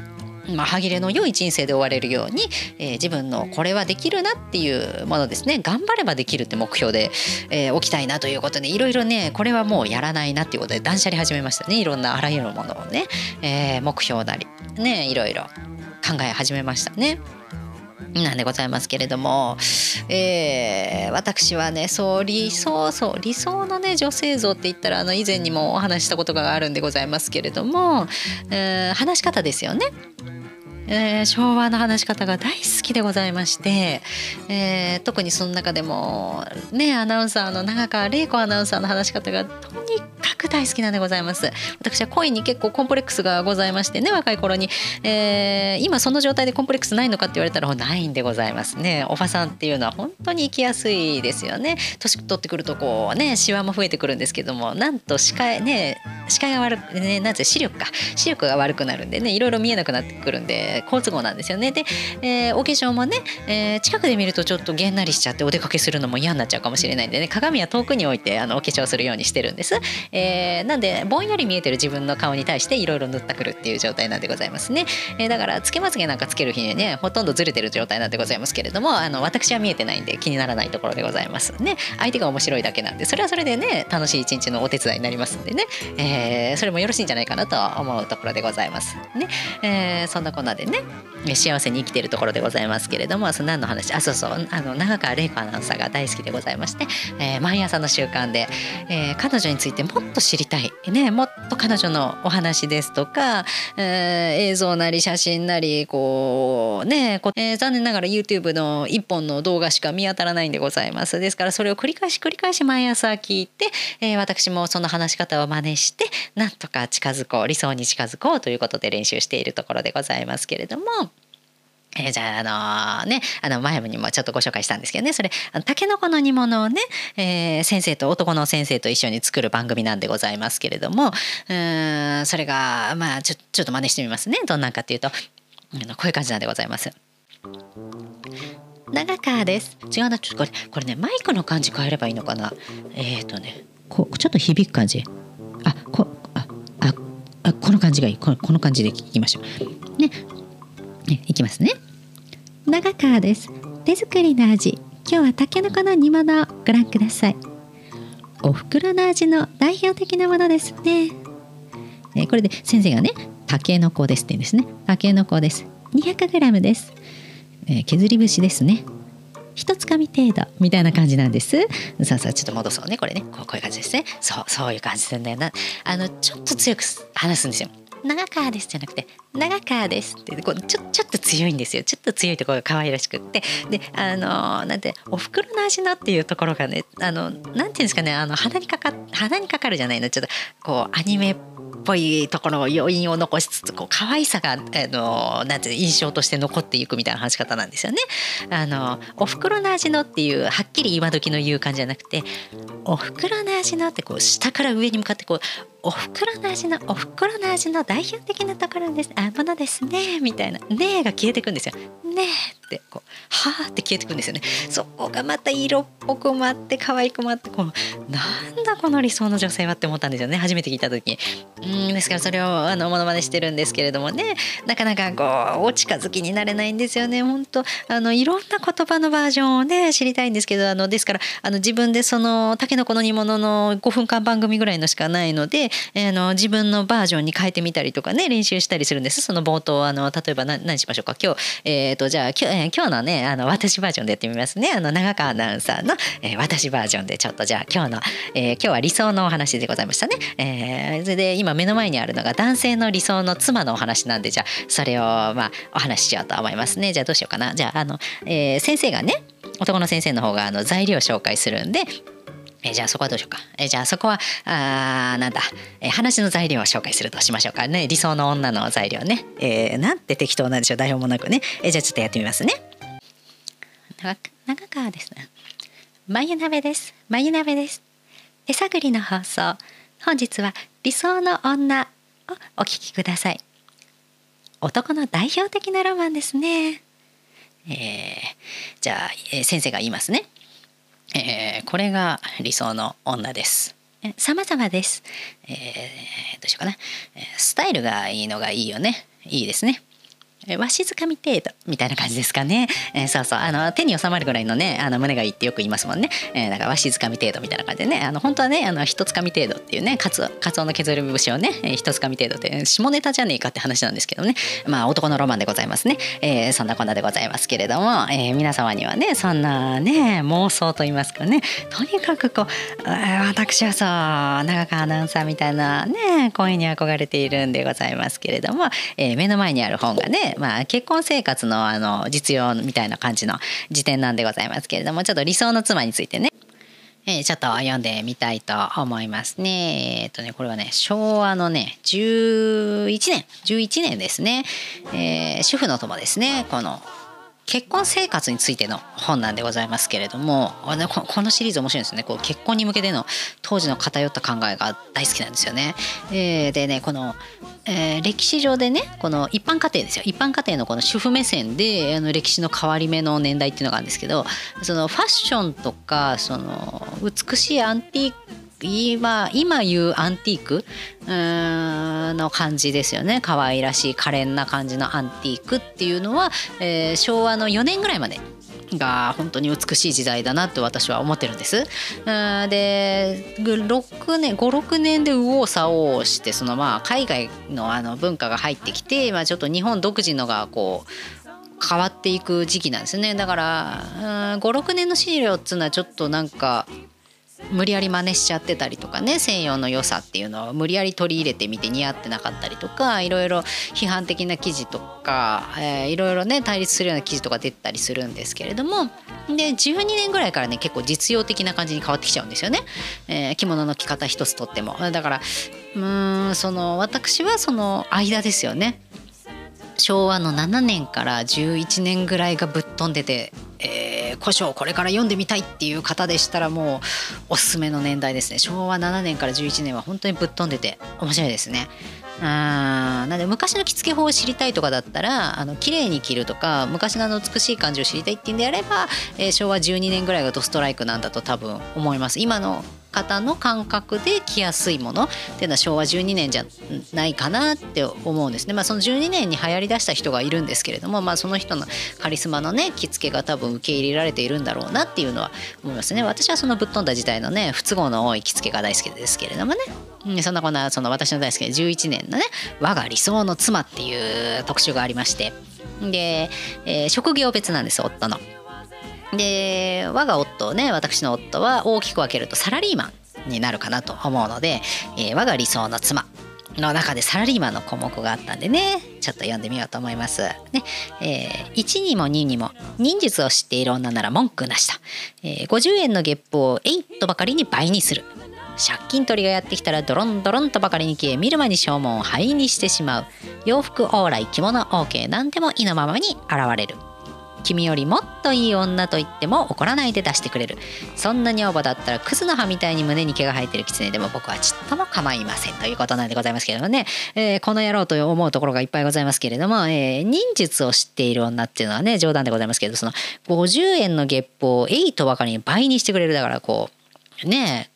まあ、歯切れの良い人生で終われるように、えー、自分のこれはできるなっていうものですね頑張ればできるって目標で、えー、起きたいなということでいろいろねこれはもうやらないなっていうことで断捨離始めましたねいろんなあらゆるものをね、えー、目標なりねいろいろ考え始めましたね。なんでございますけれども、えー、私はねそう理想そう理想のね女性像って言ったらあの以前にもお話したことがあるんでございますけれども、えー、話し方ですよね。えー、昭和の話し方が大好きでございまして、えー、特にその中でもねアナウンサーの長川玲子アナウンサーの話し方がとにかく大好きなんでございます。私は恋に結構コンプレックスがございましてね若い頃に、えー、今その状態でコンプレックスないのかって言われたらないんでございますね。おばさんっていうのは本当に生きやすいですよね。年取ってくるとこうねシワも増えてくるんですけどもなんと視界ね視界が悪くねなぜ視力か。視力が悪くなるんでねいろいろ見えなくなってくるんで。好都合なんですよね。で、えー、お化粧もね、えー、近くで見るとちょっとげんなりしちゃってお出かけするのも嫌になっちゃうかもしれないんでね。鏡は遠くに置いてあのお化粧するようにしてるんです、えー、なんでぼんやり見えてる自分の顔に対していろいろ塗ったくるっていう状態なんでございますね、えー、だからつけまつげなんかつける日にねほとんどずれてる状態なんでございますけれどもあの私は見えてないんで気にならないところでございますね。相手が面白いだけなんでそれはそれでね楽しい一日のお手伝いになりますんでね、えー、それもよろしいんじゃないかなと思うところでございますね、えー、そんなこんなでね幸せに生きてるところでございますけれどもその何の話？あそうそう。あの長川玲子アナウンサーが大好きでございまして、えー、毎朝の習慣で、えー、彼女についてもっと知りたい、ね、もっと彼女のお話ですとか、えー、映像なり写真なりこうねこ、えー、残念ながら YouTube の一本の動画しか見当たらないんでございます。ですからそれを繰り返し繰り返し毎朝聞いて、えー、私もその話し方を真似してなんとか近づこう理想に近づこうということで練習しているところでございますけれども。けれどもえー、じゃあ、あのー、ね、あの、前にもちょっとご紹介したんですけどね、それ、たけのこの煮物をね、えー、先生と、男の先生と一緒に作る番組なんでございますけれども、うん、それが、まあちょ、ちょっと真似してみますね。どんなんかっていうと、こういう感じなんでございます。長川です。違うな、ちょっとこれ、これね、マイクの感じ変えればいいのかな。えっ、ー、とね、こちょっと響く感じ。あ、こ、あ、あ、あ、この感じがいいこのこの感じでいきましょうねいきますね。長川です。手作りの味。今日はたけのこの煮物をご覧ください。お袋の味の代表的なものですね。えこれで先生がねたけのこですって言うんですね。たけのこです。200g です、えー、削り節ですね。一つかみ程度みたいな感じなんです。さあさあちょっと戻そうね。これね。こういう感じですね。そうそういう感じなんだよなあのちょっと強く話すんですよ。長川ですじゃなくて長川ですってこうちょちょっと強いんですよ。ちょっと強いところが可愛らしくって。であのなんてお袋の味のっていうところがねあのなんていうんですかねあの鼻にかか鼻にかかるじゃないの。ちょっとこうアニメっぽいところを余韻を残しつつこう可愛さがあのなんて印象として残っていくみたいな話し方なんですよね。あのお袋の味のっていうはっきり今時の言う感じじゃなくてお袋の味のってこう下から上に向かってこうお袋の味のお袋の味の代表的なところですあものですねみたいな「ねえ」が消えてくんですよ。ねえってこう「はあ」って消えてくんですよね。そこがまた色っぽくもあって可愛くもあってこうなんだこの理想の女性はって思ったんですよね初めて聞いた時に。うんですからそれをあのモノマネしてるんですけれどもねなかなかこうお近づきになれないんですよね。本当あのいろんな言葉のバージョンをね知りたいんですけどあのですからあの自分でそのたけのこの煮物の5分間番組ぐらいのしかないのであの自分のバージョンに変えてみたりとかね練習したりするんです。その冒頭あの例えば何何しましょうか。今日えっ、ー、とじゃあ今日,、えー、今日のねあの私バージョンでやってみますね。あの長川アナウンサーの、えー、私バージョンでちょっとじゃあ今日の、えー、今日は理想のお話でございましたね、えー、それで今目の前にあるのが男性の理想の妻のお話なんでじゃあそれをまあお話ししようと思いますね。じゃあどうしようかな。じゃああの、えー、先生がね男の先生の方があの材料を紹介するんでえじゃあそこはどうしようか。えじゃあそこは、あなんだ、え話の材料を紹介するとしましょうかね。理想の女の材料ね。えー、なんて適当なんでしょう。台本もなくね。えじゃあちょっとやってみますね。長川ですね。眉鍋です。眉鍋です。手探りの放送。本日は理想の女をお聞きください。男の代表的なロマンですね。えー、じゃあ、えー、先生が言いますね。えー、これが理想の女です。様々です。えー、どうしようかな。スタイルがいいのがいいよね。いいですね。わしづかみ程度みたいな感じですかね、えー、そうそう。あの手に収まるぐらいのねあの胸がいいってよく言いますもんね、えー、だからわしづかみ程度みたいな感じでね。あの本当はねあの一つかみ程度っていうねカツカツオの削り節をね、えー、一つかみ程度って下ネタじゃねえかって話なんですけどね。まあ男のロマンでございますね、えー、そんなこんなでございますけれども、えー、皆様にはねそんなね妄想と言いますかね。とにかくこう私はそう長川アナウンサーみたいなね声に憧れているんでございますけれども、えー、目の前にある本がねまあ、結婚生活のあの実用みたいな感じの辞典なんでございますけれどもちょっと理想の妻についてねえー、ちょっと読んでみたいと思いますね。えっ、とね、これはね、昭和のね、11年、11年ですね。えー、主婦の友ですね。この結婚生活についての本なんでございますけれどもこのシリーズ面白いんですよねこう結婚に向けての当時の偏った考えが大好きなんですよね。えー、でねこの、えー、歴史上でねこの一般家庭ですよ一般家庭のこの主婦目線であの歴史の変わり目の年代っていうのがあるんですけどそのファッションとかその美しいアンティーク今今言うアンティーク？の感じですよね。可愛らしい可憐な感じのアンティークっていうのは、えー、昭和の4年ぐらいまでが本当に美しい時代だなって私は思ってるんです。で6年56年で右往左往してそのまあ海外のあの文化が入ってきて、まあ、ちょっと日本独自のがこう変わっていく時期なんですね。だから56年の資料っつうのはちょっとなんか無理やり真似しちゃってたりとかね西洋の良さっていうのを無理やり取り入れてみて似合ってなかったりとかいろいろ批判的な記事とか、えー、いろいろね対立するような記事とか出てたりするんですけれどもで12年ぐらいからね結構実用的な感じに変わってきちゃうんですよね、えー、着物の着方一つとっても。だからうんその私はその間ですよね。昭和の7年から11年ぐらいがぶっ飛んでて、えー、古書をこれから読んでみたいっていう方でしたらもうおすすめの年代ですね昭和7年から11年は本当にぶっ飛んでて面白いですね。あなんで昔の着付け法を知りたいとかだったらあの綺麗に着るとか昔のあの美しい感じを知りたいっていうんであれば、えー、昭和12年ぐらいがドストライクなんだと多分思います今の方の感覚で着やすいものっていうのは昭和12年じゃないかなって思うんですね。まあ、その12年に流行りだした人がいるんですけれども、まあ、その人のカリスマのね着付けが多分受け入れられているんだろうなっていうのは思いますね。私はそのぶっ飛んだ時代のね不都合の多い着付けが大好きですけれどもね。うん、そんなこんなその私の大好きな11年のね「我が理想の妻」っていう特集がありましてで、えー、職業別なんです夫の。で我が夫ね私の夫は大きく分けるとサラリーマンになるかなと思うので、えー、我が理想の妻の中でサラリーマンの項目があったんでねちょっと読んでみようと思います。ねえー、1にも2にも忍術を知っている女なら文句なしと、えー、50円の月報を8とばかりに倍にする。借金取りがやってきたらドロンドロンとばかりに消え見る間に消耗を灰にしてしまう。洋服往来着物 OK 何でも意のままに現れる。君よりもっといい女と言っても怒らないで出してくれる。そんな女房だったらクズの葉みたいに胸に毛が生えてる狐でも僕はちっとも構いませんということなんでございますけれどもね、えー、この野郎と思うところがいっぱいございますけれども、えー、忍術を知っている女っていうのはね冗談でございますけどその50円の月報を8ばかりに倍にしてくれるだからこうねえ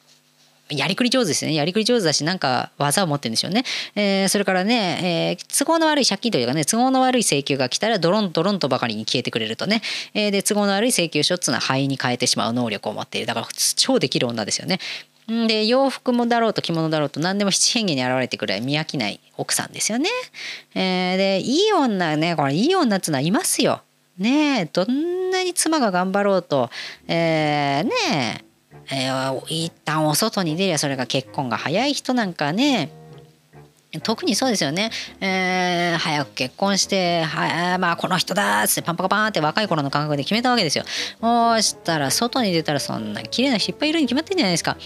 やりくり上手ですね。やりくり上手だし、なんか技を持ってるんでしょうね。えー、それからね、えー、都合の悪い借金というかね、都合の悪い請求が来たら、ドロンドロンとばかりに消えてくれるとね。えー、で、都合の悪い請求書っていうのは灰に変えてしまう能力を持っている。だから、超できる女ですよね。で、洋服もだろうと着物だろうと何でも七変化に現れてくる見飽きない奥さんですよね。えー、で、いい女ね、これいい女っていうのはいますよ。ねえ、どんなに妻が頑張ろうと、えー、ねえ、えー、一旦お外に出りゃそれが結婚が早い人なんかね。特にそうですよね、えー、早く結婚してはまあこの人だっつってパンパカパンって若い頃の感覚で決めたわけですよ。そしたら外に出たらそんな綺麗な人いっぱいいるに決まってんじゃないですか。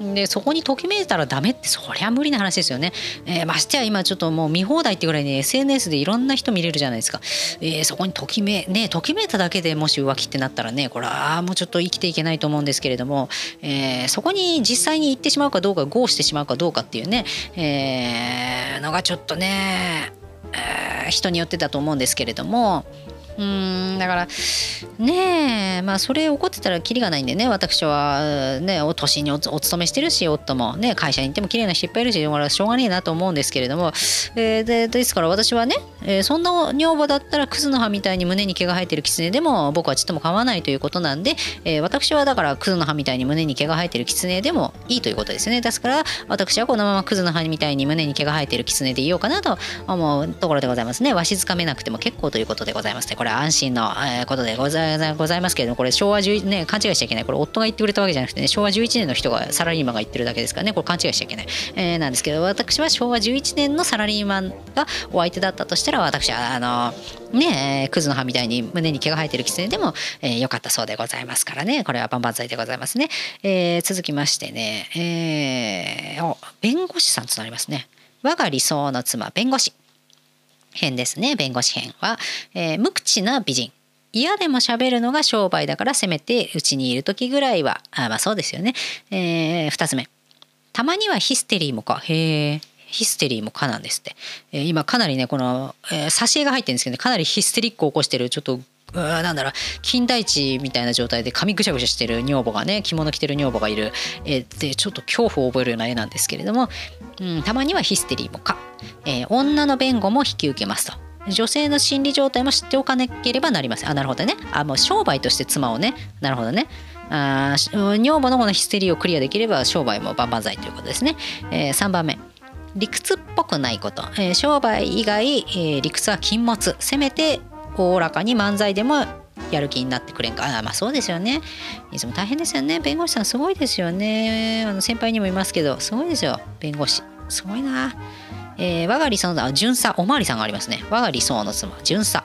でそこにときめいたらダメってそりゃ無理な話ですよね、えー、ましてや今ちょっともう見放題ってぐらいに SNS でいろんな人見れるじゃないですか、えー、そこにときめねときめいただけでもし浮気ってなったらねこれはもうちょっと生きていけないと思うんですけれども、えー、そこに実際に行ってしまうかどうか GO してしまうかどうかっていうね、えー、のがちょっとね、えー、人によってだと思うんですけれどもうん。だからねえ。まあそれ怒ってたらキリがないんでね私は。ねお年にお勤めしてるし夫も。ね会社に行っても綺麗な人いっぱいいるししょうがねえなと思うんですけれども、えー、でですから私はね、えー、そんな女房だったらクズの葉みたいに胸に毛が生えてる狐でも僕はちっとも構わないということなんで、えー、私はだからクズの葉みたいに胸に毛が生えてる狐でもいいということですね。ですから私はこのままクズの葉みたいに胸に毛が生えてる狐でいようかなと思うところでございますね。わしづかめなくても結構ということでございますね。これは安心のことでございます。けれどもこれ昭和11年勘違いしちゃいけない。これ夫が言ってくれたわけじゃなくてね昭和11年の人がサラリーマンが言ってるだけですからね。これ勘違いしちゃいけない、えー、なんですけど私は昭和11年のサラリーマンがお相手だったとしてたら私はあのねえクズの葉みたいに胸に毛が生えてる狐でも、えー、よかったそうでございますからね。これは万々歳でございますね、えー、続きましてね、えー、弁護士さんとなりますね。我が理想の妻弁護士。編ですね。弁護士編は、えー、無口な美人。嫌でも喋るのが商売だからせめてうちにいる時ぐらいはあまあそうですよね、えー、2つ目。たまにはヒステリーもかへえヒステリーもかなんですって、えー、今かなりねこの、えー、挿絵が入ってるんですけど、ね、かなりヒステリックを起こしてるちょっとなんだろう金田一みたいな状態で髪ぐしゃぐしゃしてる女房がね着物着てる女房がいる、えー、でちょっと恐怖を覚えるような絵なんですけれども、うん、たまにはヒステリーもか、えー、女の弁護も引き受けますと。女性の心理状態も知っておかなければなりません。あ、なるほどね。あ、もう商売として妻をね。なるほどね。あ女房のこのヒステリーをクリアできれば商売も万々歳ということですね。えー、3番目。理屈っぽくないこと。えー、商売以外、えー、理屈は禁物。せめておおらかに漫才でもやる気になってくれんか。あまあそうですよね。いつも大変ですよね。弁護士さんすごいですよね。あの先輩にもいますけどすごいですよ。弁護士。すごいな。えー、我が理想の妻巡査。おまわりさんがありますね。我が理想の妻。巡査。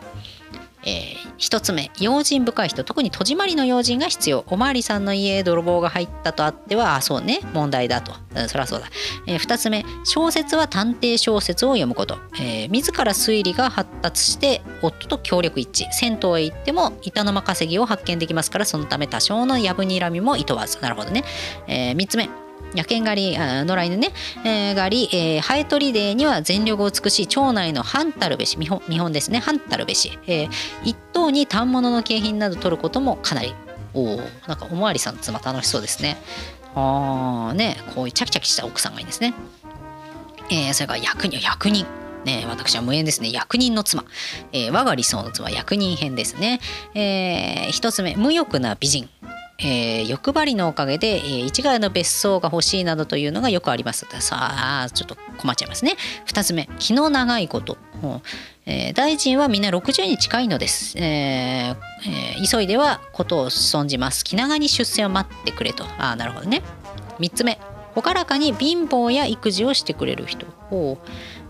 えー、1つ目用心深い人特に戸締まりの用心が必要。おまわりさんの家へ泥棒が入ったとあってはあそうね問題だと、うん、そりゃそうだ、えー、2つ目小説は探偵小説を読むこと、えー、自ら推理が発達して夫と協力一致。銭湯へ行っても板の間稼ぎを発見できますからそのため多少のやぶにらみもいとわず。なるほどね、えー、3つ目野犬狩り、野良犬ね、えー、狩り、えー、ハエトリデーには全力を尽くし、町内の半たるべし、見本見本ですね、半たるべし、えー、一等に反物の景品など取ることもかなり、おおなんかおまわりさん妻楽しそうですね。あねこういうチャキチャキした奥さんがいいんですね。えー、それから役人役人ね、私は無縁ですね。役人の妻。えー、我が理想の妻、役人編ですね。えー、一つ目、無欲な美人。えー、欲張りのおかげで、えー、一概の別荘が欲しいなどというのがよくあります。さあ、ちょっと困っちゃいますね。二つ目、気の長いこと。えー、大臣はみんな60に近いのです、えーえー、急いではことを存じます。気長に出世を待ってくれと。ああ、なるほどね。三つ目、朗らかに貧乏や育児をしてくれる人。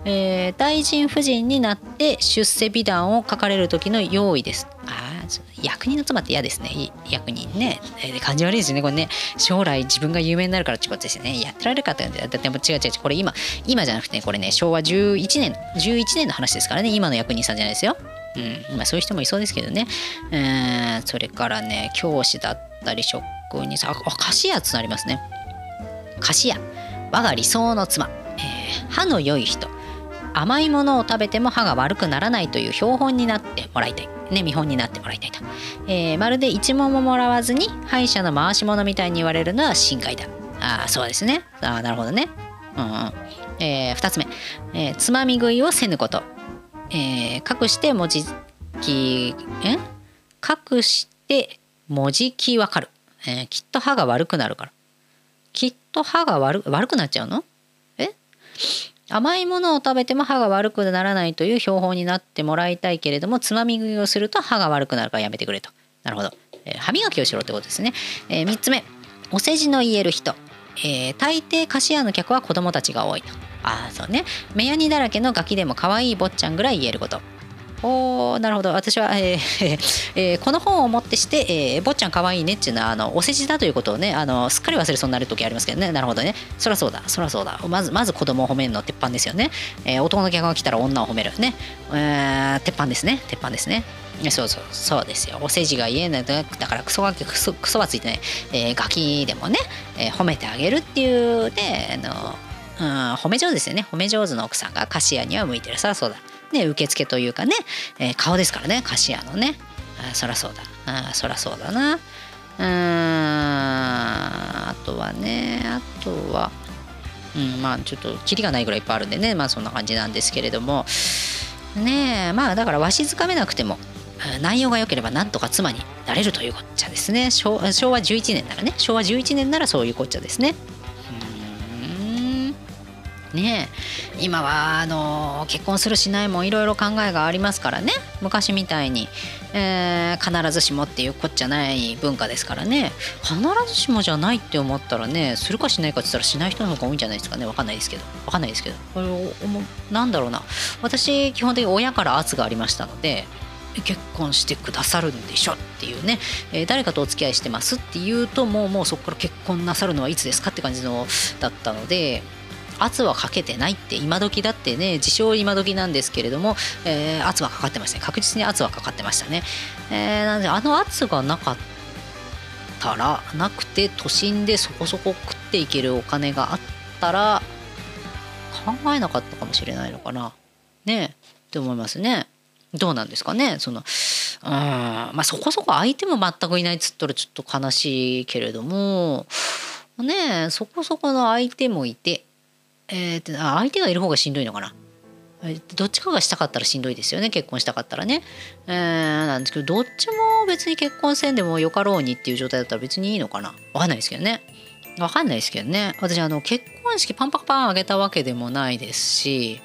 えー、大臣夫人になって出世美談を書かれる時の用意です。あ役人の妻って嫌ですね。役人ね、えー、感じ悪いですよね。これね。将来自分が有名になるからってことですね。やってられるかってだっても違う違う違う。これ今今じゃなくて、ね、これね昭和11年11年の話ですからね。今の役人さんじゃないですよ。うん。まあそういう人もいそうですけどね、えー、それからね教師だったり職人さんあ菓子屋つなりますね。菓子屋。我が理想の妻、えー、歯の良い人。甘いものを食べても歯が悪くならないという標本になってもらいたい。ね、見本になってもらいたいと。えー、まるで一問ももらわずに歯医者の回し物みたいに言われるのは心外だ。ああ、そうですね。ああ、なるほどね。うん、うん。えー、2つ目、えー、つまみ食いをせぬこと。えー、隠して文字き、え？隠して文字きわかる、えー。きっと歯が悪くなるから。きっと歯が悪悪くなっちゃうの？え？甘いものを食べても歯が悪くならないという標本になってもらいたいけれどもつまみ食いをすると歯が悪くなるからやめてくれと。なるほど、えー、歯磨きをしろってことですね、えー、3つ目。お世辞の言える人、えー、大抵菓子屋の客は子供たちが多いと。ああそうね。目やにだらけのガキでも可愛い坊ちゃんぐらい言えること。おなるほど。私は、えーえー、この本をもってして、えー、坊ちゃんかわいいねっていうのはあのお世辞だということをねあのすっかり忘れそうになる時ありますけどね。なるほどね。そらそうだ。そらそうだ。まずまず子供を褒めるの鉄板ですよね、えー、男の客が来たら女を褒めるね、えー、鉄板ですね。鉄板ですね。そうそう。そうですよ。お世辞が言えない。だからクソがクソクソはついてない、えー、ガキでもね、えー、褒めてあげるっていうねあのうん、褒め上手ですよね。褒め上手の奥さんが菓子屋には向いてる。さあそうだ。ね、受付というかね、えー、顔ですからね菓子屋のね。あそらそうだ。あそらそうだな。うんあとはねあとはうんまあちょっとキリがないぐらいいっぱいあるんでねまあそんな感じなんですけれども。ねえまあだからわしづかめなくても内容が良ければなんとか妻になれるというこっちゃですね。昭和11年ならね昭和11年ならそういうこっちゃですね。ね。今はあの結婚するしないもいろいろ考えがありますからね。昔みたいに、えー、必ずしもっていうこっちゃない文化ですからね。必ずしもじゃないって思ったらねするかしないかって言ったらしない人の方が多いんじゃないですかね。分かんないですけど。分かんないですけど。これなんだろうな。私基本的に親から圧がありましたので結婚してくださるんでしょっていうね、えー、誰かとお付き合いしてますっていうともうもうそこから結婚なさるのはいつですかって感じのだったので圧はかけてないって今時だってね自称今時なんですけれども、えー、圧はかかってましたね。確実に圧はかかってましたね、えー、なのであの圧がなかったらなくて都心でそこそこ食っていけるお金があったら考えなかったかもしれないのかな。ねって思いますね。どうなんですかね。そのうんまあそこそこ相手も全くいないっつったらちょっと悲しいけれどもねそこそこの相手もいてえー、と相手がいる方がしんどいのかな。どっちかがしたかったらしんどいですよね。結婚したかったらね、えー、なんですけどどっちも別に結婚せんでもよかろうにっていう状態だったら別にいいのかな。わかんないですけどね。わかんないですけどね。私あの結婚式パンパカパンあげたわけでもないですし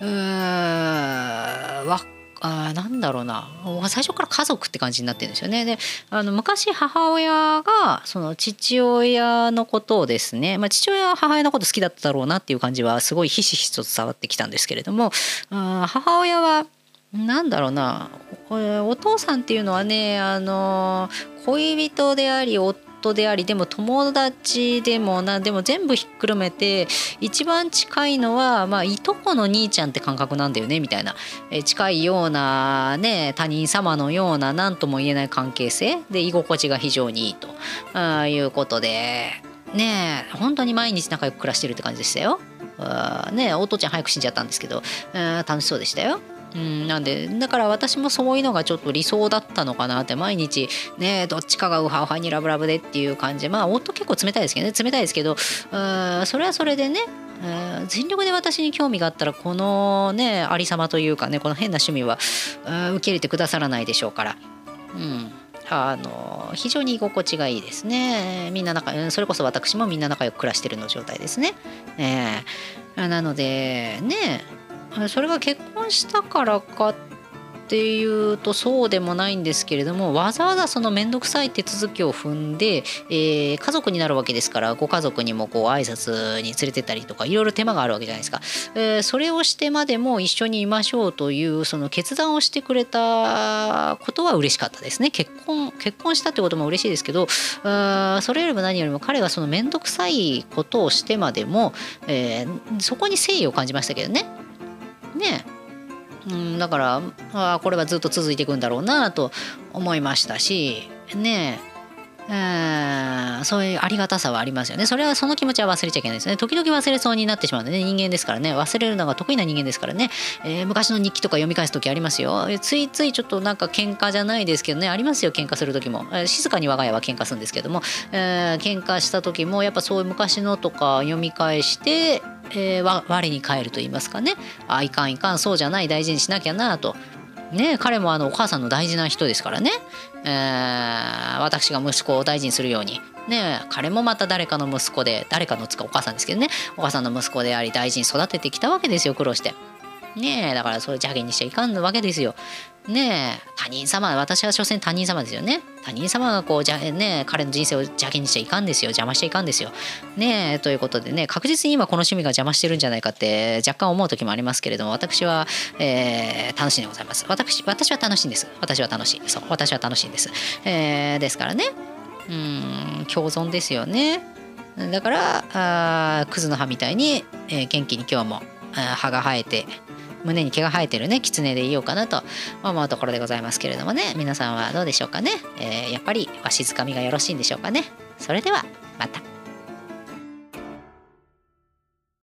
うーんわあなんだろうな最初から家族って感じになってるんですよね。であの昔母親がその父親のことをですね、まあ、父親は母親のこと好きだっただろうなっていう感じはすごいひしひしと伝わってきたんですけれどもあ母親はなんだろうなお父さんっていうのはねあの恋人であり夫夫でありでも友達でもなでも全部ひっくるめて一番近いのは、まあ、いとこの兄ちゃんって感覚なんだよねみたいな、え近いような、ね、他人様のような何とも言えない関係性で居心地が非常にいいとあいうことでね本当に毎日仲良く暮らしてるって感じでしたよ。ねお父ちゃん早く死んじゃったんですけど楽しそうでしたよ。うん、なんでだから私もそういうのがちょっと理想だったのかなって毎日ねどっちかがウハウハにラブラブでっていう感じ。まあ夫結構冷たいですけどね冷たいですけどうんそれはそれでね全力で私に興味があったらこのねありさまというかねこの変な趣味は受け入れてくださらないでしょうから。うん。あの非常に居心地がいいですね。みんな仲それこそ私もみんな仲良く暮らしてるの状態ですね、えー、なのでねそれが結婚したからかっていうとそうでもないんですけれどもわざわざその面倒くさい手続きを踏んで、えー、家族になるわけですからご家族にもこう挨拶に連れてたりとかいろいろ手間があるわけじゃないですか、えー、それをしてまでも一緒にいましょうというその決断をしてくれたことは嬉しかったですね。結婚結婚したってことも嬉しいですけどあそれよりも何よりも彼がその面倒くさいことをしてまでも、えー、そこに誠意を感じましたけどね。ねうん、だからあこれはずっと続いていくんだろうなと思いましたしねえそういうありがたさはありますよね。それはその気持ちは忘れちゃいけないですね。時々忘れそうになってしまうんでね、人間ですからね、忘れるのが得意な人間ですからね、えー、昔の日記とか読み返す時ありますよ。ついついちょっとなんか喧嘩じゃないですけどね、ありますよ、喧嘩する時も。えー、静かに我が家は喧嘩するんですけども、えー、喧嘩した時もやっぱそういう昔のとか読み返して、えー、我に返ると言いますかねあいかんいかんそうじゃない大事にしなきゃなと。ね、彼もあのお母さんの大事な人ですからね、えー、私が息子を大事にするように、ね、彼もまた誰かの息子で誰かのつかお母さんですけどねお母さんの息子であり大事に育ててきたわけですよ苦労して。ねえだからそれ邪険にしちゃいかんわけですよ。ねえ。他人様私は所詮他人様ですよね。他人様がこうじゃね彼の人生を邪険にしちゃいかんですよ。邪魔しちゃいかんですよ。ねえということでね確実に今この趣味が邪魔してるんじゃないかって若干思う時もありますけれども私は、えー、楽しいでございます。私私は楽しいんです。私は楽しい。そう私は楽しいんです、えー、ですからね。うん共存ですよね。だからあクズの葉みたいに、えー、元気に今日も葉が生えて胸に毛が生えてるね狐でいようかなと思うところでございますけれどもね。皆さんはどうでしょうかね、えー、やっぱりわしづかみがよろしいんでしょうかね。それではまた。